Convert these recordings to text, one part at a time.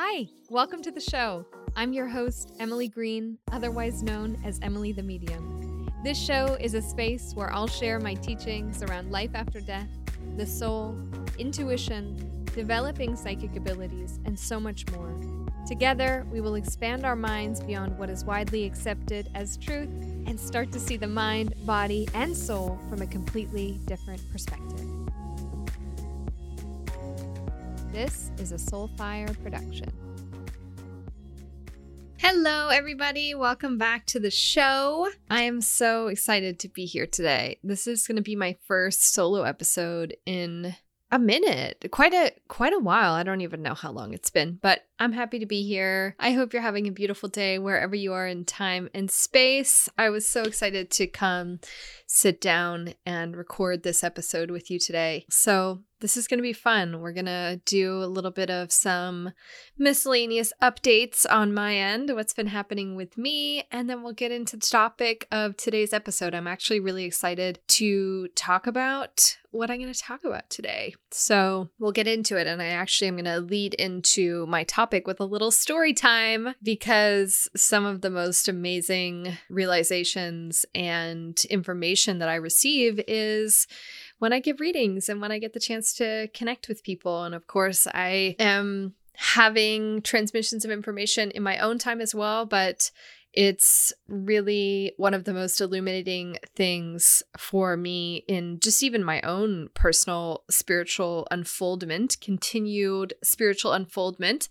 Hi, welcome to the show. I'm your host, Emily Green, otherwise known as Emily the Medium. This show is a space where I'll share my teachings around life after death, the soul, intuition, developing psychic abilities, and so much more. Together, we will expand our minds beyond what is widely accepted as truth and start to see the mind, body, and soul from a completely different perspective. This is a Soulfire production. Hello, everybody. Welcome back to the show. I am so excited to be here today. This is going to be my first solo episode in a minute quite a quite a while i don't even know how long it's been but i'm happy to be here i hope you're having a beautiful day wherever you are in time and space i was so excited to come sit down and record this episode with you today so this is going to be fun. We're going to do a little bit of some miscellaneous updates on my end, what's been happening with me, and then we'll get into the topic of today's episode. I'm actually really excited to talk about what I'm going to talk about today. So we'll get into it. And I actually am going to lead into my topic with a little story time because some of the most amazing realizations and information that I receive is when I give readings and when I get the chance to connect with people. And of course, I am having transmissions of information in my own time as well, but it's really one of the most illuminating things for me in just even my own personal spiritual unfoldment, continued spiritual unfoldment,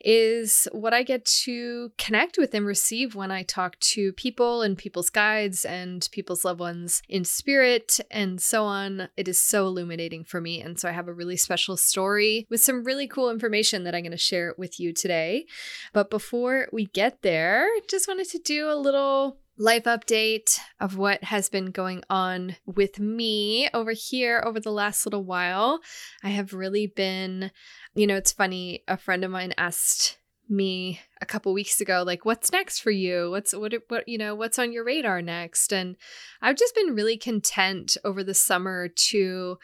is what I get to connect with and receive when I talk to people and people's guides and people's loved ones in spirit and so on. It is so illuminating for me. And so I have a really special story with some really cool information that I'm going to share with you today. But before we get there, just want to do a little life update of what has been going on with me over here over the last little while. I have really been, you know, it's funny, a friend of mine asked me a couple weeks ago like what's next for you what's what what you know what's on your radar next and i've just been really content over the summer to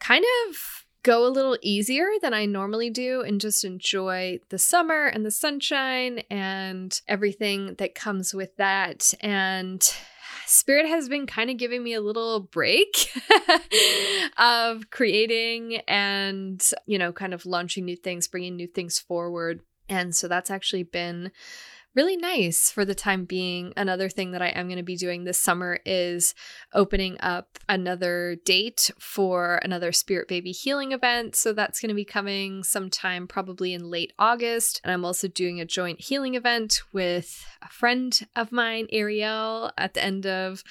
kind of go a little easier than I normally do and just enjoy the summer and the sunshine and everything that comes with that. And Spirit has been kind of giving me a little break of creating and, you know, kind of launching new things, bringing new things forward. And so that's actually been really nice for the time being. Another thing that I am going to be doing this summer is opening up another date for another Spirit Baby healing event. So that's going to be coming sometime probably in late August. And I'm also doing a joint healing event with a friend of mine, Ariel, at the end of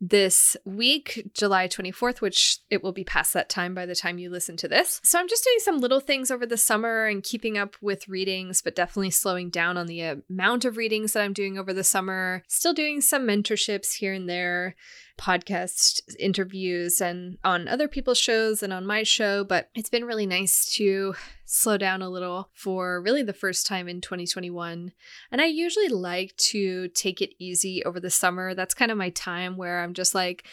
this week, July 24th, which it will be past that time by the time you listen to this. So I'm just doing some little things over the summer and keeping up with readings, but definitely slowing down on the amount of readings that I'm doing over the summer. Still doing some mentorships here and there podcast interviews and on other people's shows and on my show, but it's been really nice to slow down a little for really the first time in 2021. And I usually like to take it easy over the summer. That's kind of my time where I'm just like,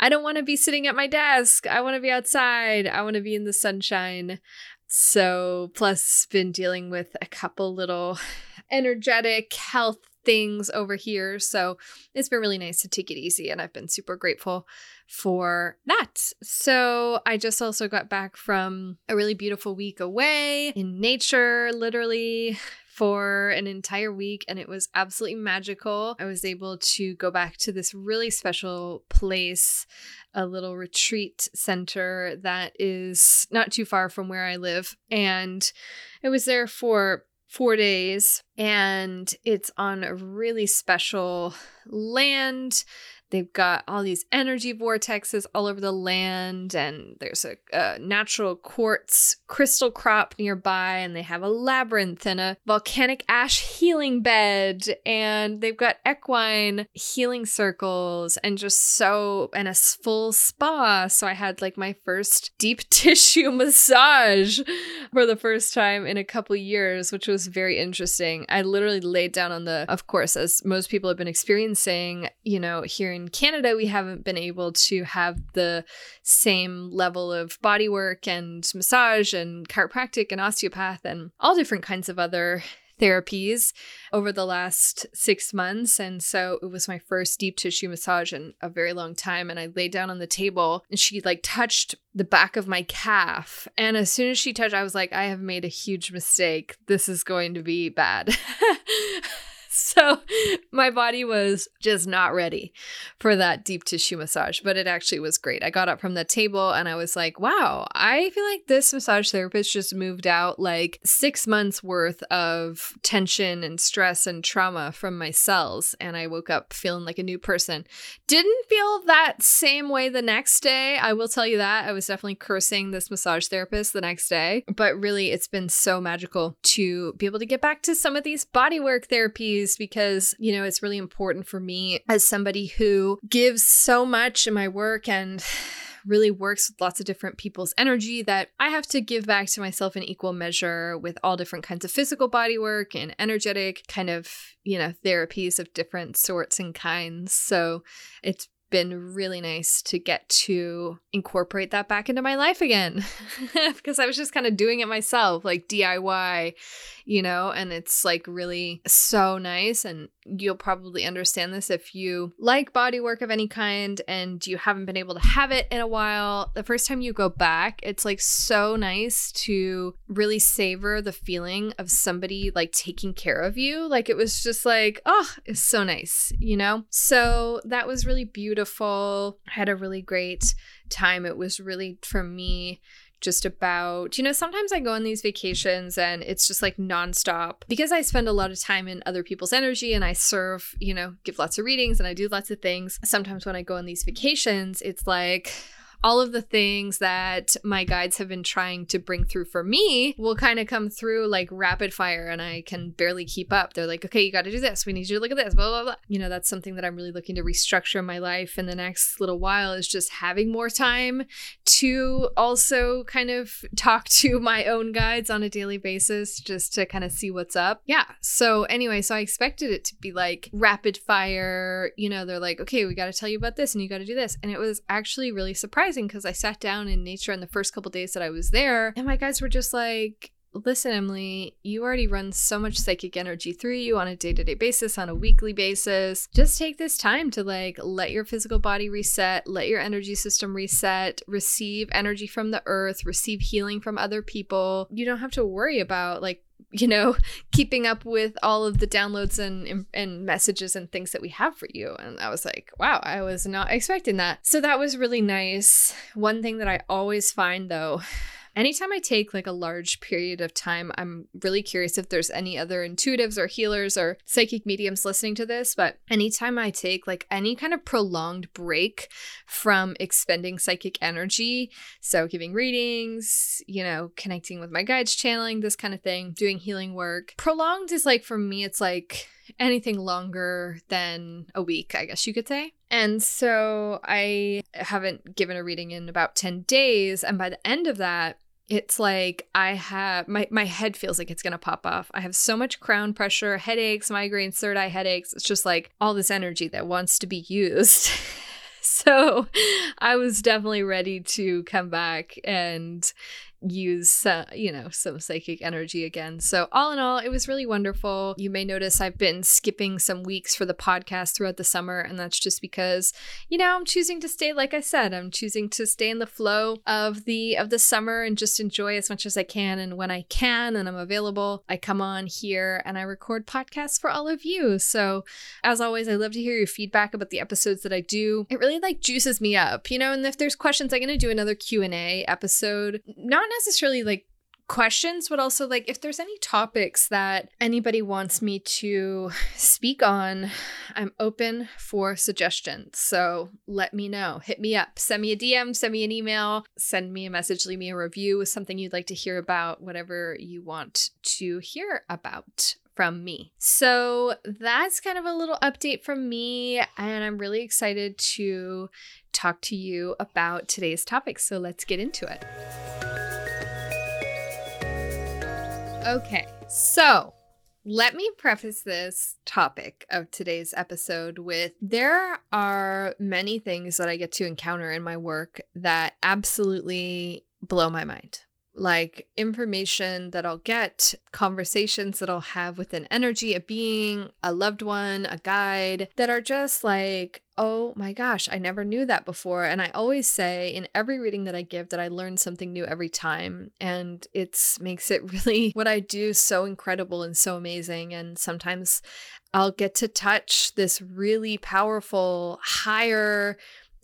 I don't want to be sitting at my desk. I want to be outside. I want to be in the sunshine. So, plus, been dealing with a couple little energetic health things over here. So it's been really nice to take it easy, and I've been super grateful for that. So I just also got back from a really beautiful week away in nature, literally for an entire week and it was absolutely magical. I was able to go back to this really special place, a little retreat center that is not too far from where I live. And I was there for four days, and it's on a really special land They've got all these energy vortexes all over the land, and there's a, a, natural quartz crystal crop nearby, and they have a labyrinth and a volcanic ash healing bed, and they've got equine healing circles, and just so, and a full spa. So I had like my first deep tissue massage for the first time in a couple years, which was very interesting. I literally laid down on the, of course, as most people have been experiencing, you know, here in Canada, we haven't been able to have the same level of body work and massage and chiropractic and osteopath and all different kinds of other therapies over the last six months. And so it was my first deep tissue massage in a very long time. And I laid down on the table and she like touched the back of my calf. And as soon as she touched, I was like, I have made a huge mistake. This is going to be bad. so my body was just not ready for that deep tissue massage, but it actually was great. I got up from the table and I was like, wow, I feel like this massage therapist just moved out like six months worth of tension and stress and trauma from my cells. And I woke up feeling like a new person. Didn't feel that same way the next day. I will tell you that. I was definitely cursing this massage therapist the next day, but really, it's been so magical to be able to get back to some of these bodywork therapies because, you know, it's really important for me as somebody who gives so much in my work and really works with lots of different people's energy that I have to give back to myself in equal measure with all different kinds of physical body work and energetic kind of, you know, therapies of different sorts and kinds. So it's been really nice to get to incorporate that back into my life again because I was just kind of doing it myself, like DIY, you know, and it's like really so nice. And you'll probably understand this if you like body work of any kind and you haven't been able to have it in a while. The first time you go back, it's like so nice to really savor the feeling of somebody like taking care of you. Like it was just like, oh, it's so nice, you know? So that was really beautiful. I had a really great time. It was really, for me, just about, you know, sometimes I go on these vacations and it's just like nonstop because I spend a lot of time in other people's energy and I serve, you know, give lots of readings and I do lots of things. Sometimes when I go on these vacations, it's like, all of the things that my guides have been trying to bring through for me will kind of come through like rapid fire and I can barely keep up. They're like, okay, you got to do this. We need you to look at this, blah, blah, blah. You know, that's something that I'm really looking to restructure my life in the next little while is just having more time to also kind of talk to my own guides on a daily basis just to kind of see what's up. Yeah. So, anyway, so I expected it to be like rapid fire. You know, they're like, okay, we got to tell you about this and you got to do this. And it was actually really surprising surprising because I sat down in nature in the first couple days that I was there, and my guys were just like, listen, Emily, you already run so much psychic energy through you on a day to day basis, on a weekly basis. Just take this time to like let your physical body reset, let your energy system reset, receive energy from the earth, receive healing from other people. You don't have to worry about like you know, keeping up with all of the downloads and and messages and things that we have for you. And I was like, wow, I was not expecting that. So that was really nice. One thing that I always find though anytime I take like a large period of time, I'm really curious if there's any other intuitives or healers or psychic mediums listening to this. But anytime I take like any kind of prolonged break from expending psychic energy, so giving readings, you know, connecting with my guides, channeling, this kind of thing, doing healing work, prolonged is like for me, it's like anything longer than a week, I guess you could say. And so I haven't given a reading in about 10 days. And by the end of that, it's like I have my my head feels like it's gonna pop off. I have so much crown pressure, headaches, migraines, third eye headaches. It's just like all this energy that wants to be used. so I was definitely ready to come back and use uh, you know some psychic energy again. So all in all it was really wonderful. You may notice i've been skipping some weeks for the podcast throughout the summer and that's just because you know i'm choosing to stay like i said i'm choosing to stay in the flow of the of the summer and just enjoy as much as i can. And when i can and i'm available i come on here and i record podcasts for all of you. So as always i love to hear your feedback about the episodes that i do. It really like juices me up you know? And if there's questions i'm going to do another q&a episode. Not necessarily like questions, but also like if there's any topics that anybody wants me to speak on, I'm open for suggestions. So let me know. Hit me up. Send me a DM, send me an email, send me a message, leave me a review with something you'd like to hear about, whatever you want to hear about from me. So that's kind of a little update from me, and I'm really excited to talk to you about today's topic. So let's get into it. Okay, so let me preface this topic of today's episode with there are many things that I get to encounter in my work that absolutely blow my mind like information that I'll get, conversations that I'll have with an energy, a being, a loved one, a guide that are just like, oh my gosh, I never knew that before. And I always say in every reading that I give that I learn something new every time. And it makes it really what I do so incredible and so amazing. And sometimes I'll get to touch this really powerful, higher,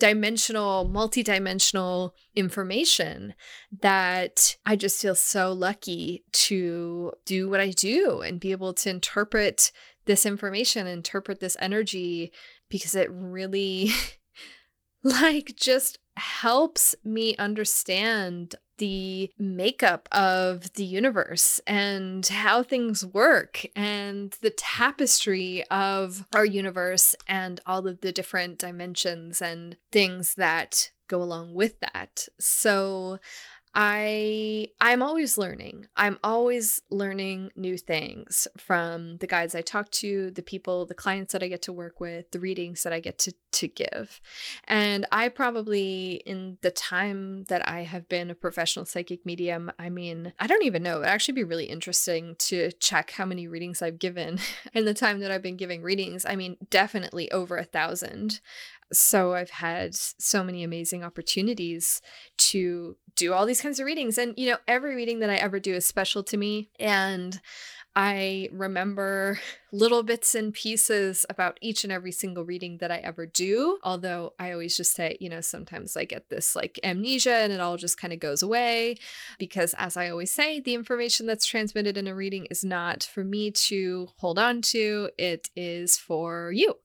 dimensional, multi-dimensional information that I just feel so lucky to do what I do and be able to interpret this information, interpret this energy because it really like just helps me understand the makeup of the universe and how things work and the tapestry of our universe and all of the different dimensions and things that go along with that. So I I'm always learning. I'm always learning new things from the guides I talk to, the people, the clients that I get to work with, the readings that I get to to give. And I probably in the time that I have been a professional psychic medium, I mean, I don't even know. It'd actually be really interesting to check how many readings I've given in the time that I've been giving readings. I mean, definitely over a thousand. So I've had so many amazing opportunities to do all these kinds of readings. And, you know, every reading that I ever do is special to me. And I remember little bits and pieces about each and every single reading that I ever do. Although I always just say, you know, sometimes I get this like amnesia and it all just kind of goes away. Because as I always say, the information that's transmitted in a reading is not for me to hold on to, it is for you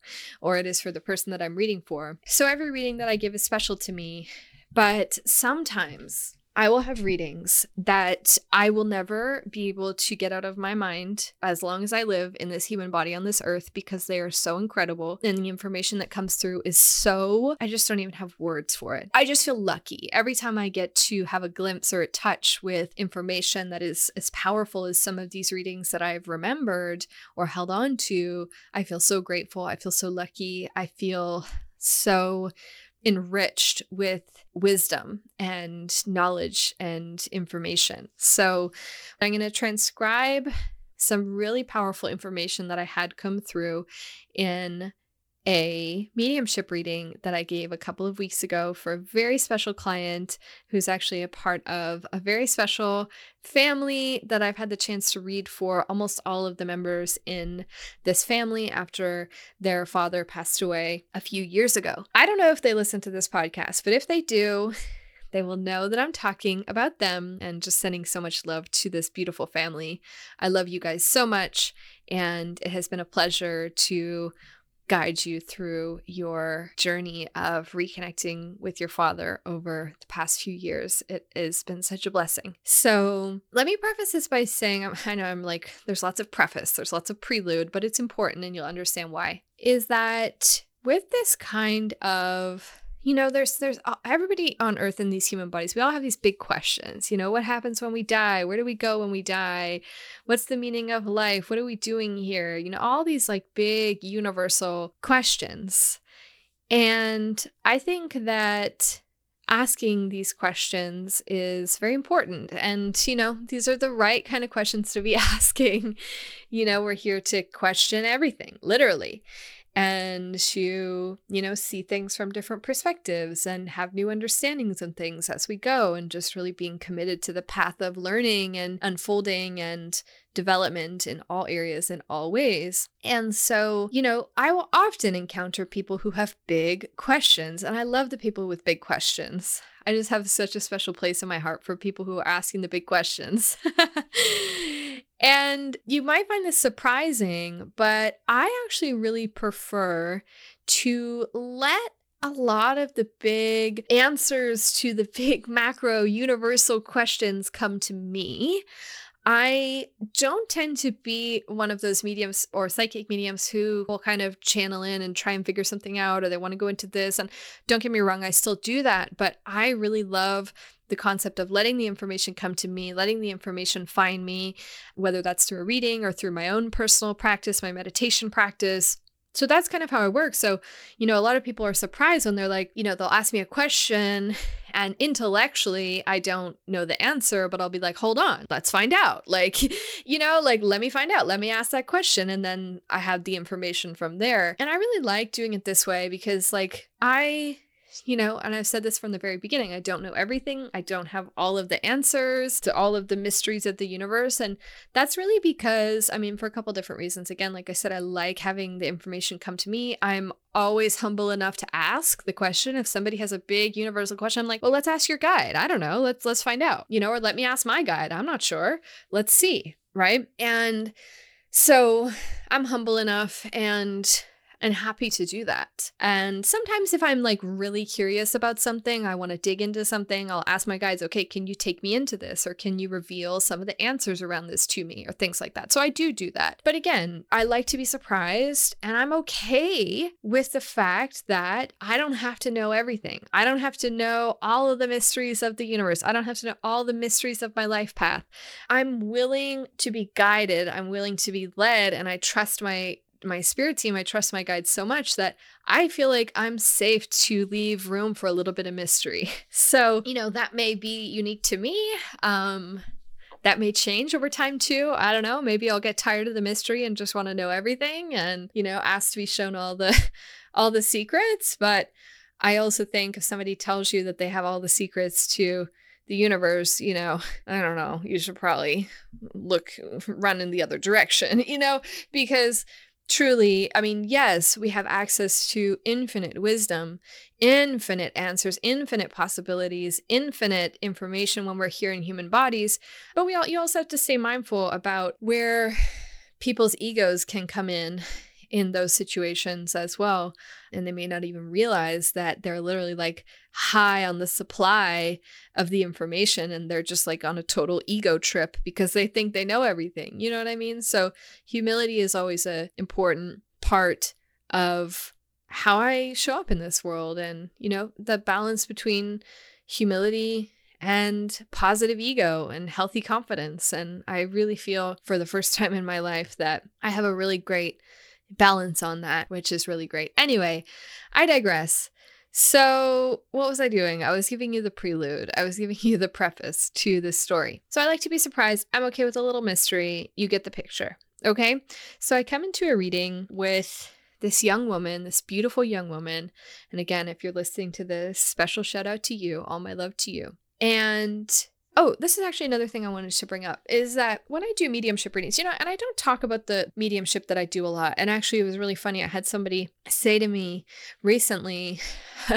or it is for the person that I'm reading for. So every reading that I give is special to me. But sometimes I will have readings that I will never be able to get out of my mind as long as I live in this human body on this earth because they are so incredible. And the information that comes through is so, I just don't even have words for it. I just feel lucky every time I get to have a glimpse or a touch with information that is as powerful as some of these readings that I've remembered or held on to. I feel so grateful. I feel so lucky. I feel so enriched with wisdom and knowledge and information. So I'm going to transcribe some really powerful information that I had come through in a mediumship reading that I gave a couple of weeks ago for a very special client who's actually a part of a very special family that I've had the chance to read for almost all of the members in this family after their father passed away a few years ago. I don't know if they listen to this podcast, but if they do, they will know that I'm talking about them and just sending so much love to this beautiful family. I love you guys so much, and it has been a pleasure to guide you through your journey of reconnecting with your father over the past few years. It has been such a blessing. So, let me preface this by saying I know I'm like, there's lots of preface, there's lots of prelude, but it's important and you'll understand why. Is that with this kind of you know there's there's everybody on earth in these human bodies we all have these big questions you know what happens when we die? Where do we go when we die? What's the meaning of life? What are we doing here? You know all these like big universal questions. And i think that asking these questions is very important. And you know these are the right kind of questions to be asking. You know we're here to question everything literally and to, you know, see things from different perspectives and have new understandings and things as we go, and just really being committed to the path of learning and unfolding and development in all areas in all ways. And so, you know, I will often encounter people who have big questions, and I love the people with big questions. I just have such a special place in my heart for people who are asking the big questions. And you might find this surprising, but I actually really prefer to let a lot of the big answers to the big macro universal questions come to me. I don't tend to be one of those mediums or psychic mediums who will kind of channel in and try and figure something out or they want to go into this. And don't get me wrong, I still do that, but I really love the concept of letting the information come to me, letting the information find me, whether that's through a reading or through my own personal practice, my meditation practice. So that's kind of how it works. So, you know, a lot of people are surprised when they're like, you know, they'll ask me a question and intellectually I don't know the answer, but I'll be like, hold on, let's find out. Like, you know, like, let me find out. Let me ask that question. And then I have the information from there. And I really like doing it this way because, like, I you know, and I've said this from the very beginning I don't know everything. I don't have all of the answers to all of the mysteries of the universe. And that's really because, I mean, for a couple different reasons. Again, like I said, I like having the information come to me. I'm always humble enough to ask the question. If somebody has a big universal question, I'm like, well, let's ask your guide. I don't know. Let's let's find out. You know, or let me ask my guide. I'm not sure. Let's see. Right. And so I'm humble enough and and happy to do that. And sometimes if I'm like really curious about something, I want to dig into something, I'll ask my guides, okay, can you take me into this? Or can you reveal some of the answers around this to me? Or things like that. So I do do that. But again, I like to be surprised and I'm okay with the fact that I don't have to know everything. I don't have to know all of the mysteries of the universe. I don't have to know all the mysteries of my life path. I'm willing to be guided. I'm willing to be led and I trust my my spirit team, I trust my guides so much that I feel like I'm safe to leave room for a little bit of mystery. So, you know, that may be unique to me. Um, that may change over time too. I don't know. Maybe I'll get tired of the mystery and just want to know everything and, you know, ask to be shown all the all the secrets. But I also think if somebody tells you that they have all the secrets to the universe, you know, I don't know, you should probably look run in the other direction, you know, because truly, I mean, yes, we have access to infinite wisdom, infinite answers, infinite possibilities, infinite information when we're here in human bodies. But we all, you also have to stay mindful about where people's egos can come in in those situations as well. And they may not even realize that they're literally like high on the supply of the information and they're just like on a total ego trip because they think they know everything. You know what I mean? So humility is always a important part of how I show up in this world and, you know, the balance between humility and positive ego and healthy confidence. And I really feel for the first time in my life that I have a really great balance on that, which is really great. Anyway, I digress. So, what was I doing? I was giving you the prelude. I was giving you the preface to this story. So, I like to be surprised. I'm okay with a little mystery. You get the picture. Okay. So, I come into a reading with this young woman, this beautiful young woman. And again, if you're listening to this, special shout out to you. All my love to you. And Oh, this is actually another thing I wanted to bring up is that when I do mediumship readings, you know, and I don't talk about the mediumship that I do a lot. And actually, it was really funny. I had somebody say to me recently,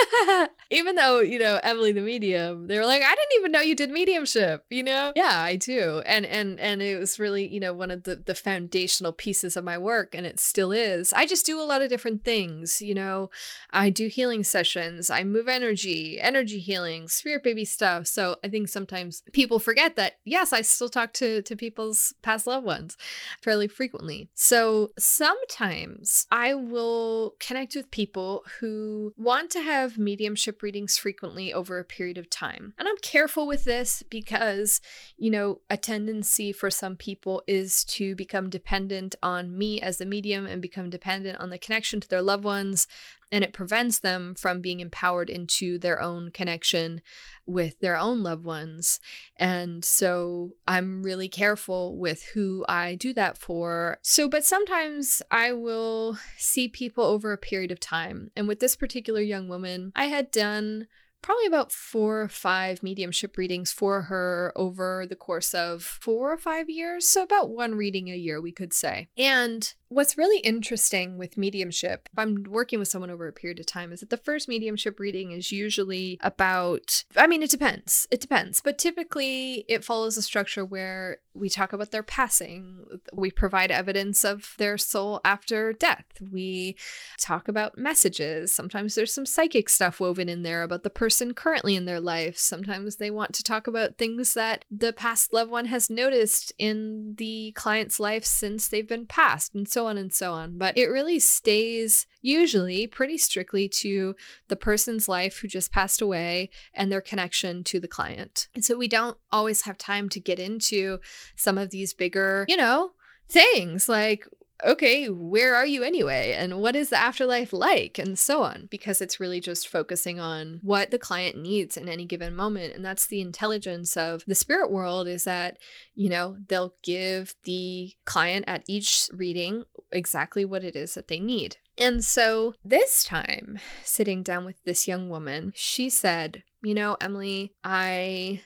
even though, you know, Emily the medium, they were like, I didn't even know you did mediumship, you know? Yeah, I do. And and and it was really, you know, one of the the foundational pieces of my work and it still is. I just do a lot of different things, you know. I do healing sessions, I move energy, energy healing, spirit baby stuff. So I think sometimes people forget that yes, I still talk to to people's past loved ones fairly frequently. So sometimes I will connect with people who want to have mediumship readings frequently over a period of time. And I'm careful with this because, you know, a tendency for some people is to become dependent on me as the medium and become dependent on the connection to their loved ones. And it prevents them from being empowered into their own connection with their own loved ones. And so I'm really careful with who I do that for. So, but sometimes I will see people over a period of time. And with this particular young woman, I had done probably about four or five mediumship readings for her over the course of four or five years. So, about one reading a year, we could say. And what's really interesting with mediumship, if I'm working with someone over a period of time, is that the first mediumship reading is usually about, I mean, it depends. It depends. But typically, it follows a structure where we talk about their passing, we provide evidence of their soul after death, we talk about messages. Sometimes there's some psychic stuff woven in there about the person currently in their life. Sometimes they want to talk about things that the past loved one has noticed in the client's life since they've been passed, and so on and so on. But it really stays usually pretty strictly to the person's life who just passed away and their connection to the client. And so we don't always have time to get into some of these bigger, you know, things like okay, where are you anyway? And what is the afterlife like? And so on, because it's really just focusing on what the client needs in any given moment. And that's the intelligence of the spirit world is that, you know, they'll give the client at each reading exactly what it is that they need. And so this time, sitting down with this young woman, she said, You know, Emily, I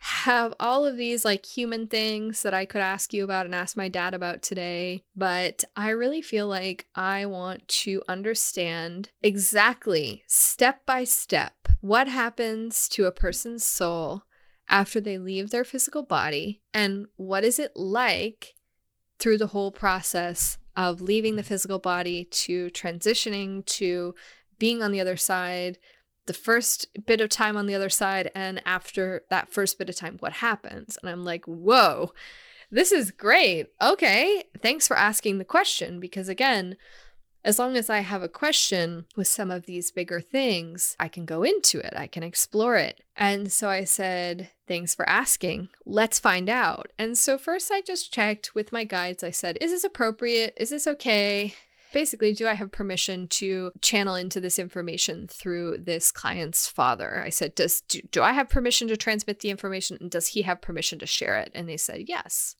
have all of these like human things that I could ask you about and ask my dad about today, but I really feel like I want to understand exactly step by step what happens to a person's soul after they leave their physical body and what is it like through the whole process of leaving the physical body to transitioning to being on the other side the first bit of time on the other side and after that first bit of time what happens? And i'm like whoa this is great. Okay thanks for asking the question because again as long as i have a question with some of these bigger things i can go into it i can explore it. And so i said thanks for asking let's find out. And so first i just checked with my guides. I said is this appropriate? Is this okay basically, do I have permission to channel into this information through this client's father? I said, does do, do I have permission to transmit the information and does he have permission to share it? And they said, yes.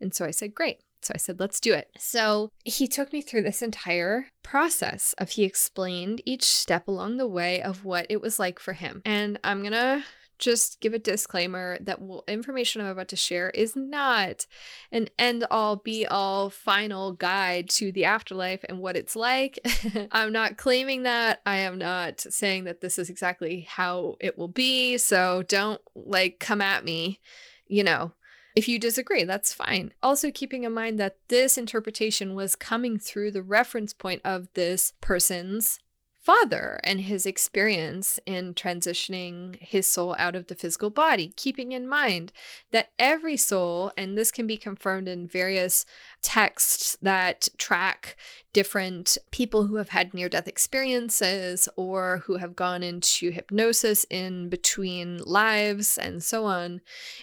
And so I said, great. So I said, let's do it. So he took me through this entire process of he explained each step along the way of what it was like for him. And I'm going to just give a disclaimer that information I'm about to share is not an end all be all final guide to the afterlife and what it's like. I'm not claiming that. I am not saying that this is exactly how it will be. So don't like come at me, you know. If you disagree, that's fine. Also, keeping in mind that this interpretation was coming through the reference point of this person's father and his experience in transitioning his soul out of the physical body, keeping in mind that every soul, and this can be confirmed in various texts that track different people who have had near death experiences or who have gone into hypnosis in between lives and so on,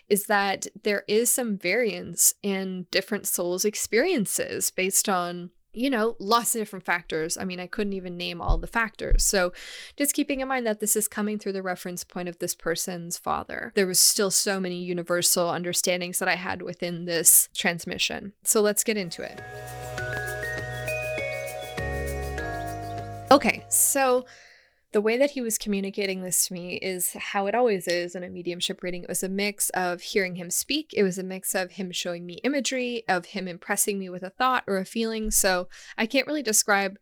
is that there is some variance in different souls' experiences based on you know, lots of different factors. I mean, I couldn't even name all the factors. So, just keeping in mind that this is coming through the reference point of this person's father. There was still so many universal understandings that I had within this transmission. So, let's get into it. Okay, so the way that he was communicating this to me is how it always is in a mediumship reading. It was a mix of hearing him speak, it was a mix of him showing me imagery, of him impressing me with a thought or a feeling. So I can't really describe.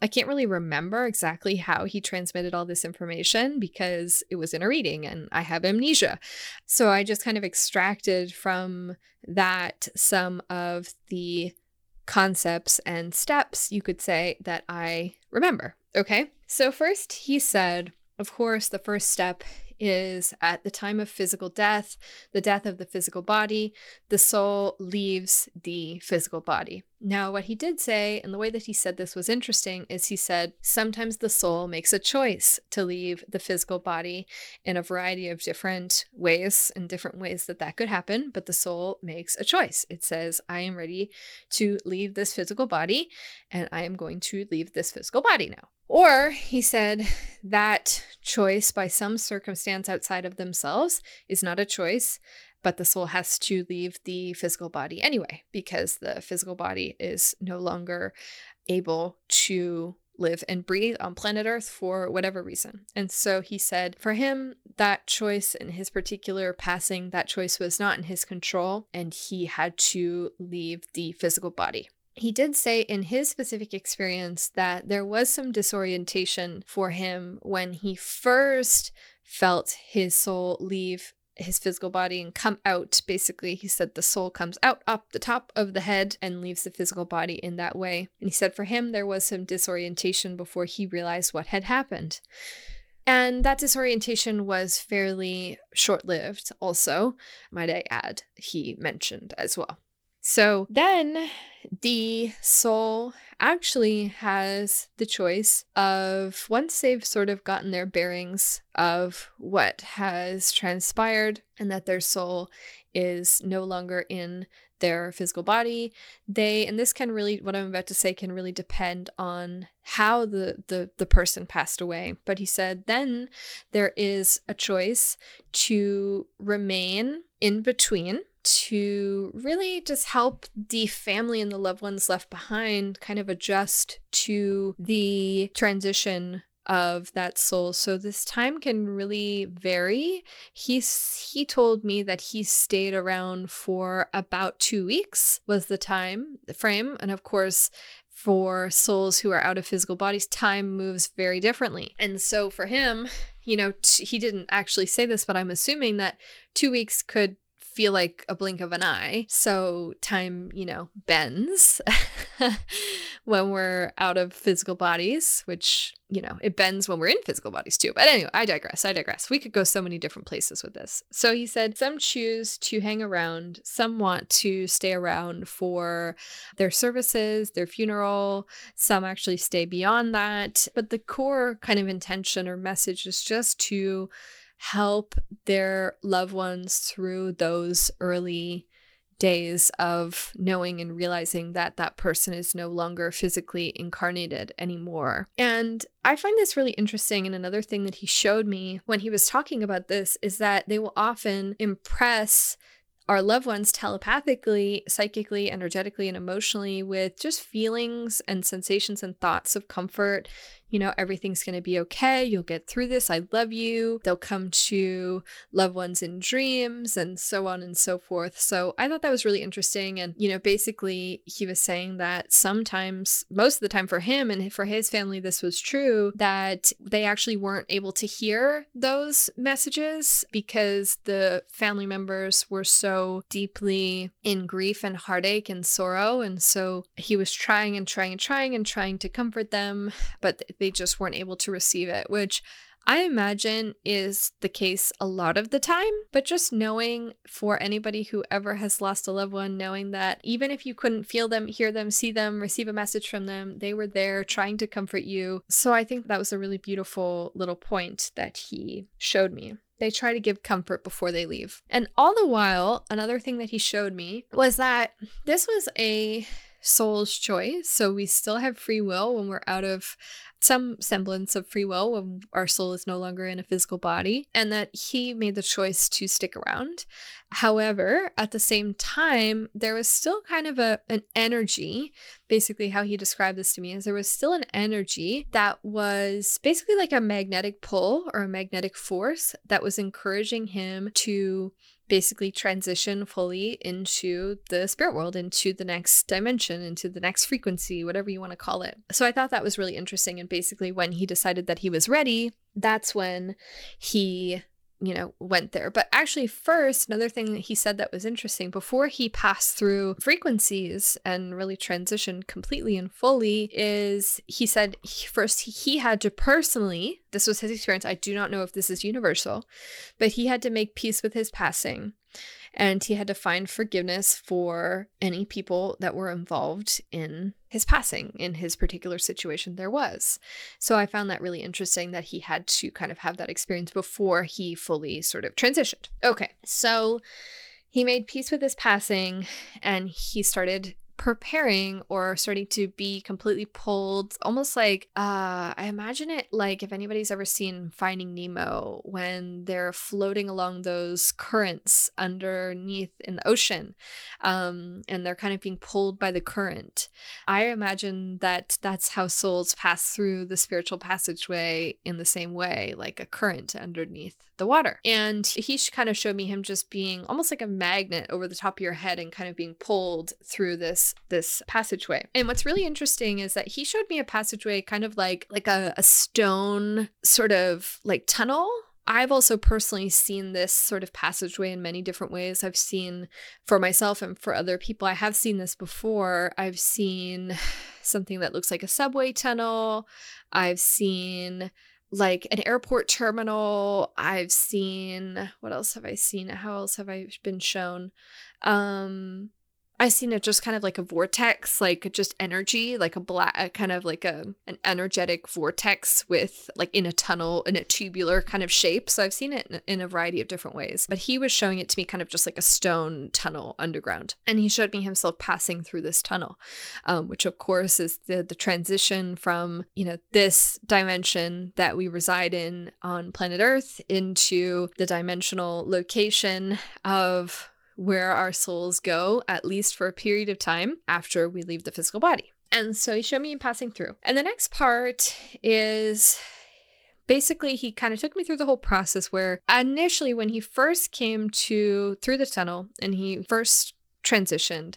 I can't really remember exactly how he transmitted all this information because it was in a reading and I have amnesia. So I just kind of extracted from that some of the concepts and steps, you could say, that I remember. Okay. So, first, he said, of course, the first step is at the time of physical death, the death of the physical body, the soul leaves the physical body. Now, what he did say, and the way that he said this was interesting, is he said sometimes the soul makes a choice to leave the physical body in a variety of different ways, and different ways that that could happen, but the soul makes a choice. It says, I am ready to leave this physical body, and I am going to leave this physical body now. Or he said that choice by some circumstance outside of themselves is not a choice, but the soul has to leave the physical body anyway, because the physical body is no longer able to live and breathe on planet Earth for whatever reason. And so he said for him, that choice in his particular passing, that choice was not in his control, and he had to leave the physical body. He did say in his specific experience that there was some disorientation for him when he first felt his soul leave his physical body and come out. Basically, he said the soul comes out up the top of the head and leaves the physical body in that way. And he said for him, there was some disorientation before he realized what had happened. And that disorientation was fairly short lived, also, might I add, he mentioned as well. So then the soul actually has the choice of once they've sort of gotten their bearings of what has transpired and that their soul is no longer in their physical body they and this can really what i'm about to say can really depend on how the the the person passed away but he said then there is a choice to remain in between to really just help the family and the loved ones left behind kind of adjust to the transition of that soul. So this time can really vary. He's he told me that he stayed around for about 2 weeks was the time the frame and of course for souls who are out of physical bodies time moves very differently. And so for him, you know, t- he didn't actually say this but I'm assuming that 2 weeks could feel like a blink of an eye. So time, you know, bends when we're out of physical bodies, which, you know, it bends when we're in physical bodies too. But anyway, I digress. I digress. We could go so many different places with this. So he said some choose to hang around, some want to stay around for their services, their funeral, some actually stay beyond that. But the core kind of intention or message is just to help their loved ones through those early days of knowing and realizing that that person is no longer physically incarnated anymore. And I find this really interesting. And another thing that he showed me when he was talking about this is that they will often impress our loved ones telepathically, psychically, energetically, and emotionally with just feelings and sensations and thoughts of comfort, you know, everything's going to be okay. You'll get through this. I love you. They'll come to loved ones in dreams and so on and so forth. So I thought that was really interesting. And, you know, basically, he was saying that sometimes, most of the time for him and for his family, this was true, that they actually weren't able to hear those messages because the family members were so deeply in grief and heartache and sorrow. And so he was trying and trying and trying and trying to comfort them, but they just weren't able to receive it, which I imagine is the case a lot of the time. But just knowing for anybody who ever has lost a loved one, knowing that even if you couldn't feel them, hear them, see them, receive a message from them, they were there trying to comfort you. So I think that was a really beautiful little point that he showed me. They try to give comfort before they leave. And all the while, another thing that he showed me was that this was a soul's choice. So we still have free will when we're out of some semblance of free will when our soul is no longer in a physical body, and that he made the choice to stick around. However, at the same time, there was still kind of a an energy, basically how he described this to me is there was still an energy that was basically like a magnetic pull or a magnetic force that was encouraging him to basically transition fully into the spirit world, into the next dimension, into the next frequency, whatever you want to call it. So I thought that was really interesting. And basically, when he decided that he was ready, that's when he you know, went there. But actually, first, another thing that he said that was interesting before he passed through frequencies and really transitioned completely and fully is he said he, first he had to personally, this was his experience. I do not know if this is universal, but he had to make peace with his passing and he had to find forgiveness for any people that were involved in his passing in his particular situation there was. So I found that really interesting that he had to kind of have that experience before he fully sort of transitioned. Okay, so he made peace with his passing and he started preparing or starting to be completely pulled almost like uh i imagine it like if anybody's ever seen finding nemo when they're floating along those currents underneath in the ocean um and they're kind of being pulled by the current. I imagine that that's how souls pass through the spiritual passageway in the same way like a current underneath the water. And he kind of showed me him just being almost like a magnet over the top of your head and kind of being pulled through this this passageway. And what's really interesting is that he showed me a passageway kind of like like a, a stone sort of like tunnel I've also personally seen this sort of passageway in many different ways. I've seen for myself and for other people, I have seen this before. I've seen something that looks like a subway tunnel. I've seen like an airport terminal. I've seen what else have I seen? How else have I been shown? Um I've seen it just kind of like a vortex, like just energy, like a black, kind of like a an energetic vortex with like in a tunnel in a tubular kind of shape. So I've seen it in, a variety of different ways. But he was showing it to me kind of just like a stone tunnel underground, and he showed me himself passing through this tunnel, um, which of course is the the transition from you know this dimension that we reside in on planet Earth into the dimensional location of where our souls go, at least for a period of time after we leave the physical body. And so he showed me passing through. And the next part is basically he kind of took me through the whole process where initially when he first came to through the tunnel and he first transitioned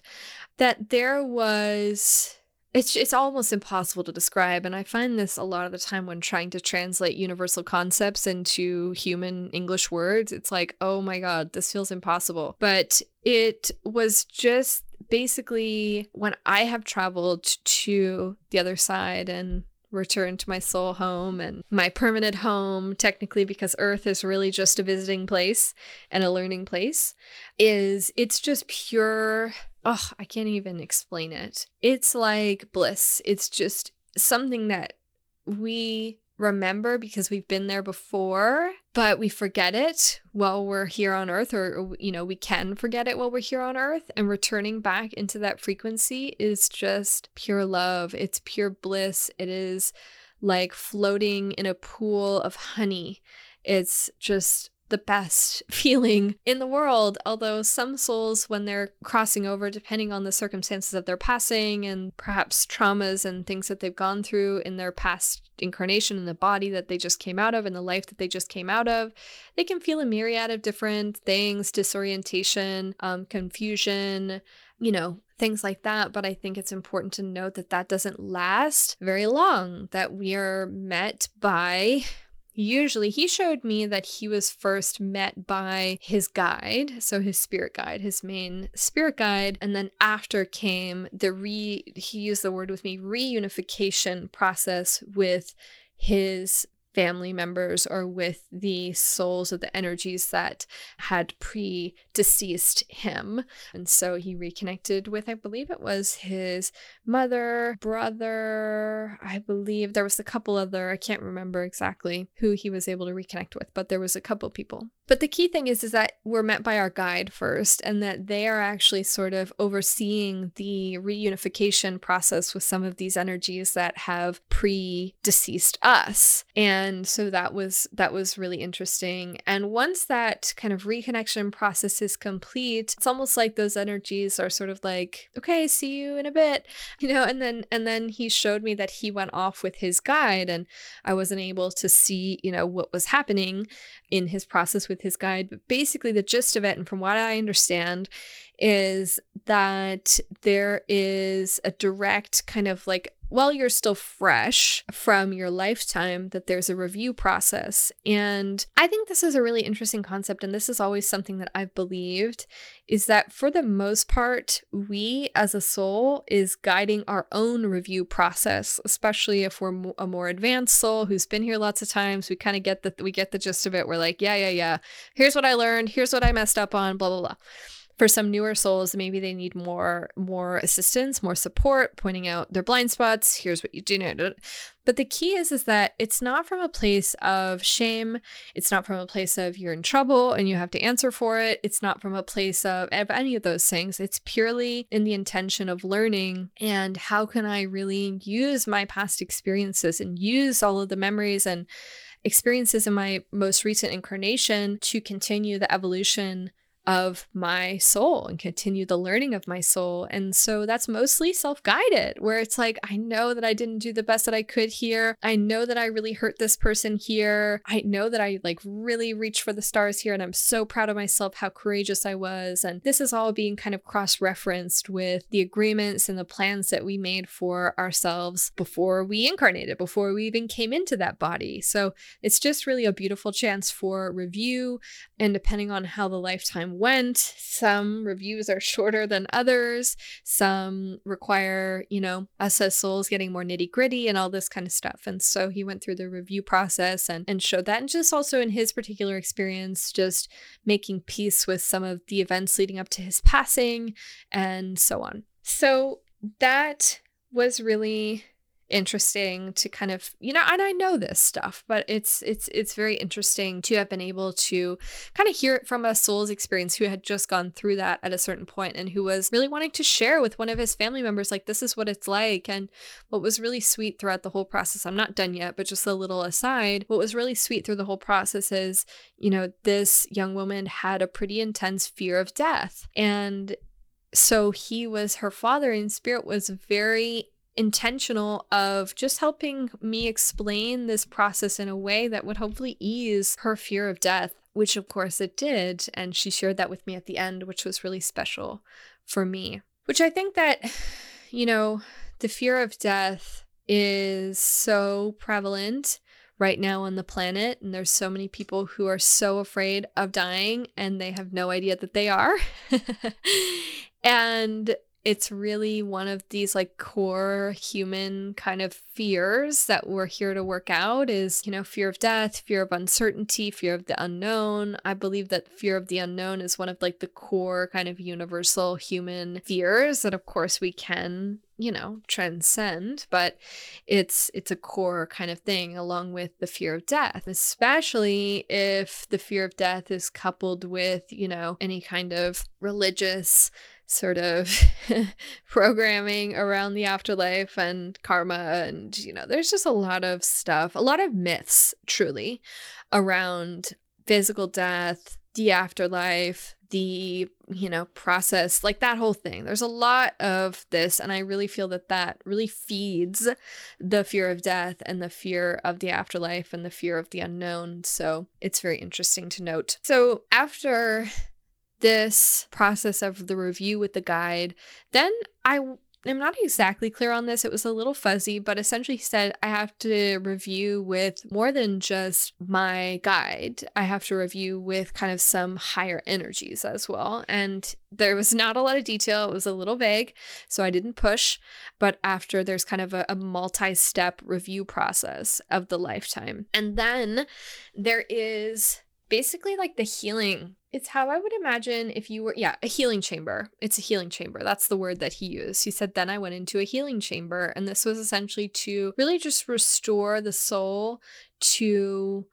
that there was it's it's almost impossible to describe and i find this a lot of the time when trying to translate universal concepts into human english words it's like oh my god this feels impossible but it was just basically when i have traveled to the other side and return to my soul home and my permanent home, technically, because Earth is really just a visiting place and a learning place, is it's just pure. Oh, I can't even explain it. It's like bliss. It's just something that we remember because we've been there before, but we forget it while we're here on earth, or, you know, we can forget it while we're here on earth. And returning back into that frequency is just pure love. It's pure bliss. It is like floating in a pool of honey. It's just the best feeling in the world. Although some souls, when they're crossing over, depending on the circumstances of they're passing and perhaps traumas and things that they've gone through in their past incarnation in the body that they just came out of, in the life that they just came out of, they can feel a myriad of different things disorientation, um, confusion, you know, things like that. But I think it's important to note that that doesn't last very long, that we are met by Usually, he showed me that he was first met by his guide, so his spirit guide, his main spirit guide, and then after came the re he used the word with me reunification process with his family members or with the souls of the energies that had pre deceased him. And so he reconnected with, I believe it was his mother, brother, I believe there was a couple other, I can't remember exactly who he was able to reconnect with, but there was a couple people. But the key thing is is that we're met by our guide first and that they are actually sort of overseeing the reunification process with some of these energies that have pre-deceased us. And so that was that was really interesting. And once that kind of reconnection process is complete, it's almost like those energies are sort of like, okay, see you in a bit. You know, and then and then he showed me that he went off with his guide and I wasn't able to see, you know, what was happening in his process with his guide. But basically, the gist of it, and from what I understand, is that there is a direct kind of like while you're still fresh from your lifetime that there's a review process. And i think this is a really interesting concept and this is always something that i've believed is that for the most part we as a soul is guiding our own review process especially if we're a more advanced soul who's been here lots of times we kind of get the we get the gist of it. We're like yeah yeah yeah. Here's what i learned. Here's what i messed up on blah blah blah for some newer souls maybe they need more more assistance more support pointing out their blind spots here's what you do but the key is is that it's not from a place of shame. It's not from a place of you're in trouble and you have to answer for it. It's not from a place of, of any of those things. It's purely in the intention of learning and how can i really use my past experiences and use all of the memories and experiences in my most recent incarnation to continue the evolution of my soul and continue the learning of my soul. And so that's mostly self guided, where it's like, I know that I didn't do the best that I could here. I know that I really hurt this person here. I know that I like really reached for the stars here. And I'm so proud of myself, how courageous I was. And this is all being kind of cross referenced with the agreements and the plans that we made for ourselves before we incarnated, before we even came into that body. So it's just really a beautiful chance for review. And depending on how the lifetime went. Some reviews are shorter than others. Some require, you know, us as souls getting more nitty gritty and all this kind of stuff. And so he went through the review process and, and showed that. And just also in his particular experience, just making peace with some of the events leading up to his passing and so on. So that was really interesting to kind of you know and I know this stuff but it's it's it's very interesting to have been able to kind of hear it from a soul's experience who had just gone through that at a certain point and who was really wanting to share with one of his family members like this is what it's like. And what was really sweet throughout the whole process I'm not done yet but just a little aside what was really sweet through the whole process is you know this young woman had a pretty intense fear of death. And so he was her father in spirit was very intentional of just helping me explain this process in a way that would hopefully ease her fear of death, which of course it did. And she shared that with me at the end, which was really special for me. Which I think that, you know, the fear of death is so prevalent right now on the planet and there's so many people who are so afraid of dying and they have no idea that they are and it's really one of these like core human kind of fears that we're here to work out is you know fear of death fear of uncertainty fear of the unknown. I believe that fear of the unknown is one of like the core kind of universal human fears that of course we can you know transcend but it's it's a core kind of thing along with the fear of death especially if the fear of death is coupled with you know any kind of religious sort of programming around the afterlife and karma and you know there's just a lot of stuff a lot of myths truly around physical death the afterlife the you know process like that whole thing. There's a lot of this and i really feel that that really feeds the fear of death and the fear of the afterlife and the fear of the unknown. So it's very interesting to note. So after this process of the review with the guide, then I am not exactly clear on this. It was a little fuzzy, but essentially he said I have to review with more than just my guide. I have to review with kind of some higher energies as well. And there was not a lot of detail. It was a little vague, so I didn't push. But after there's kind of a, a multi step review process of the lifetime. And then there is basically like the healing it's how I would imagine if you were, yeah, a healing chamber. It's a healing chamber. That's the word that he used. He said, Then I went into a healing chamber. And this was essentially to really just restore the soul to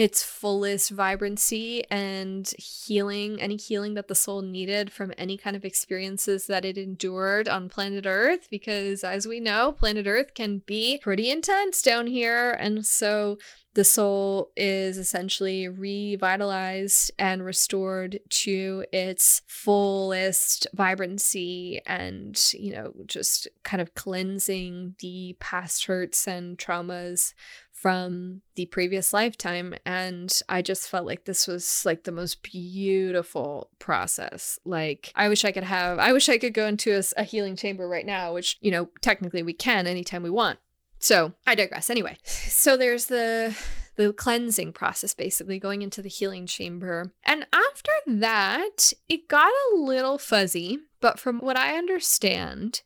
its fullest vibrancy and healing, any healing that the soul needed from any kind of experiences that it endured on planet Earth. Because as we know, planet Earth can be pretty intense down here. And so the soul is essentially revitalized and restored to its fullest vibrancy and, you know, just kind of cleansing the past hurts and traumas from the previous lifetime and i just felt like this was like the most beautiful process like i wish i could have i wish i could go into a, a healing chamber right now which you know technically we can anytime we want so I digress. Anyway, so there's the the cleansing process basically going into the healing chamber. And after that, it got a little fuzzy, but from what I understand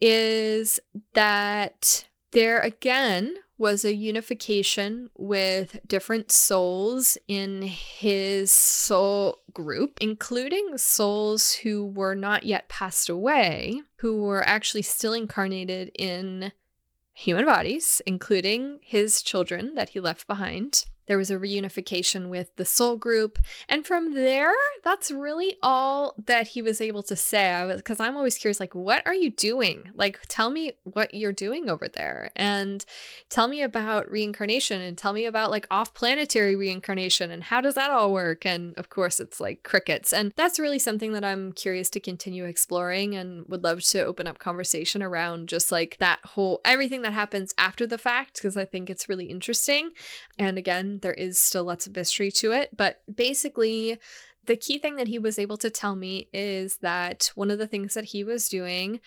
is that there again was a unification with different souls in his soul group, including souls who were not yet passed away, who were actually still incarnated in human bodies, including his children that he left behind. There was a reunification with the soul group. And from there, that's really all that he was able to say. Because I'm always curious, like, what are you doing? Like, tell me what you're doing over there. And tell me about reincarnation and tell me about like off-planetary reincarnation and how does that all work? And of course, it's like crickets. And that's really something that I'm curious to continue exploring and would love to open up conversation around just like that whole everything that happens after the fact, because I think it's really interesting. And again, there is still lots of mystery to it. But basically, the key thing that he was able to tell me is that one of the things that he was doing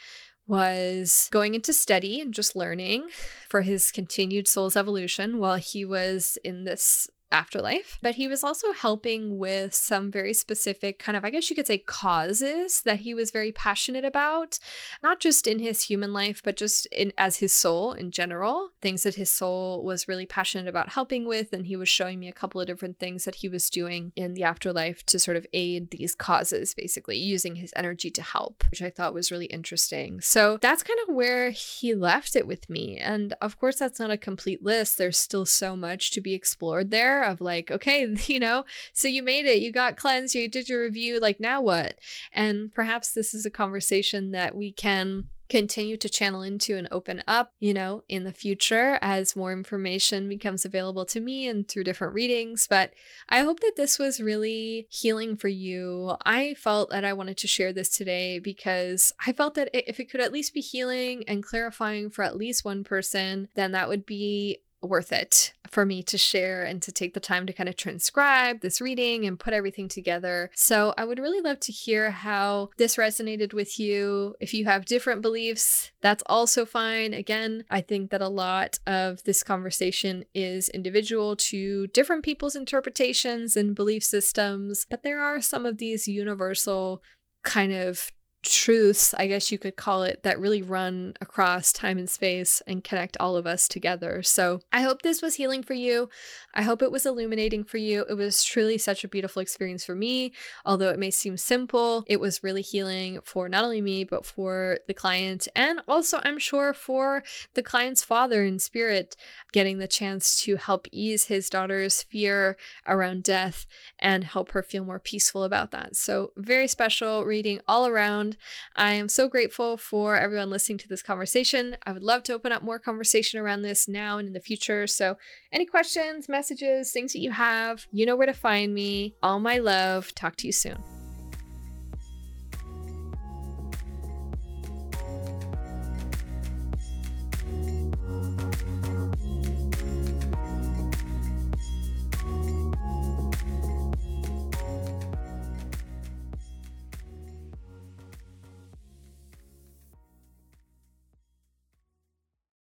was going into study and just learning for his continued soul's evolution while he was in this afterlife, but he was also helping with some very specific kind of, I guess you could say, causes that he was very passionate about, not just in his human life, but just in as his soul in general, things that his soul was really passionate about helping with. And he was showing me a couple of different things that he was doing in the afterlife to sort of aid these causes, basically using his energy to help, which I thought was really interesting. So that's kind of where he left it with me. And of course, that's not a complete list. There's still so much to be explored there of like, okay, you know, so you made it, you got cleansed, you did your review, like now what? And perhaps this is a conversation that we can continue to channel into and open up, you know, in the future as more information becomes available to me and through different readings. But I hope that this was really healing for you. I felt that I wanted to share this today because I felt that if it could at least be healing and clarifying for at least one person, then that would be worth it for me to share and to take the time to kind of transcribe this reading and put everything together. So, I would really love to hear how this resonated with you. If you have different beliefs, that's also fine. Again, I think that a lot of this conversation is individual to different people's interpretations and belief systems, but there are some of these universal kind of truths, I guess you could call it, that really run across time and space and connect all of us together. So I hope this was healing for you. I hope it was illuminating for you. It was truly such a beautiful experience for me. Although it may seem simple, it was really healing for not only me, but for the client. And also, I'm sure, for the client's father in spirit, getting the chance to help ease his daughter's fear around death and help her feel more peaceful about that. So, very special reading all around. I am so grateful for everyone listening to this conversation. I would love to open up more conversation around this now and in the future. So, any questions, messages, things that you have, you know where to find me. All my love. Talk to you soon.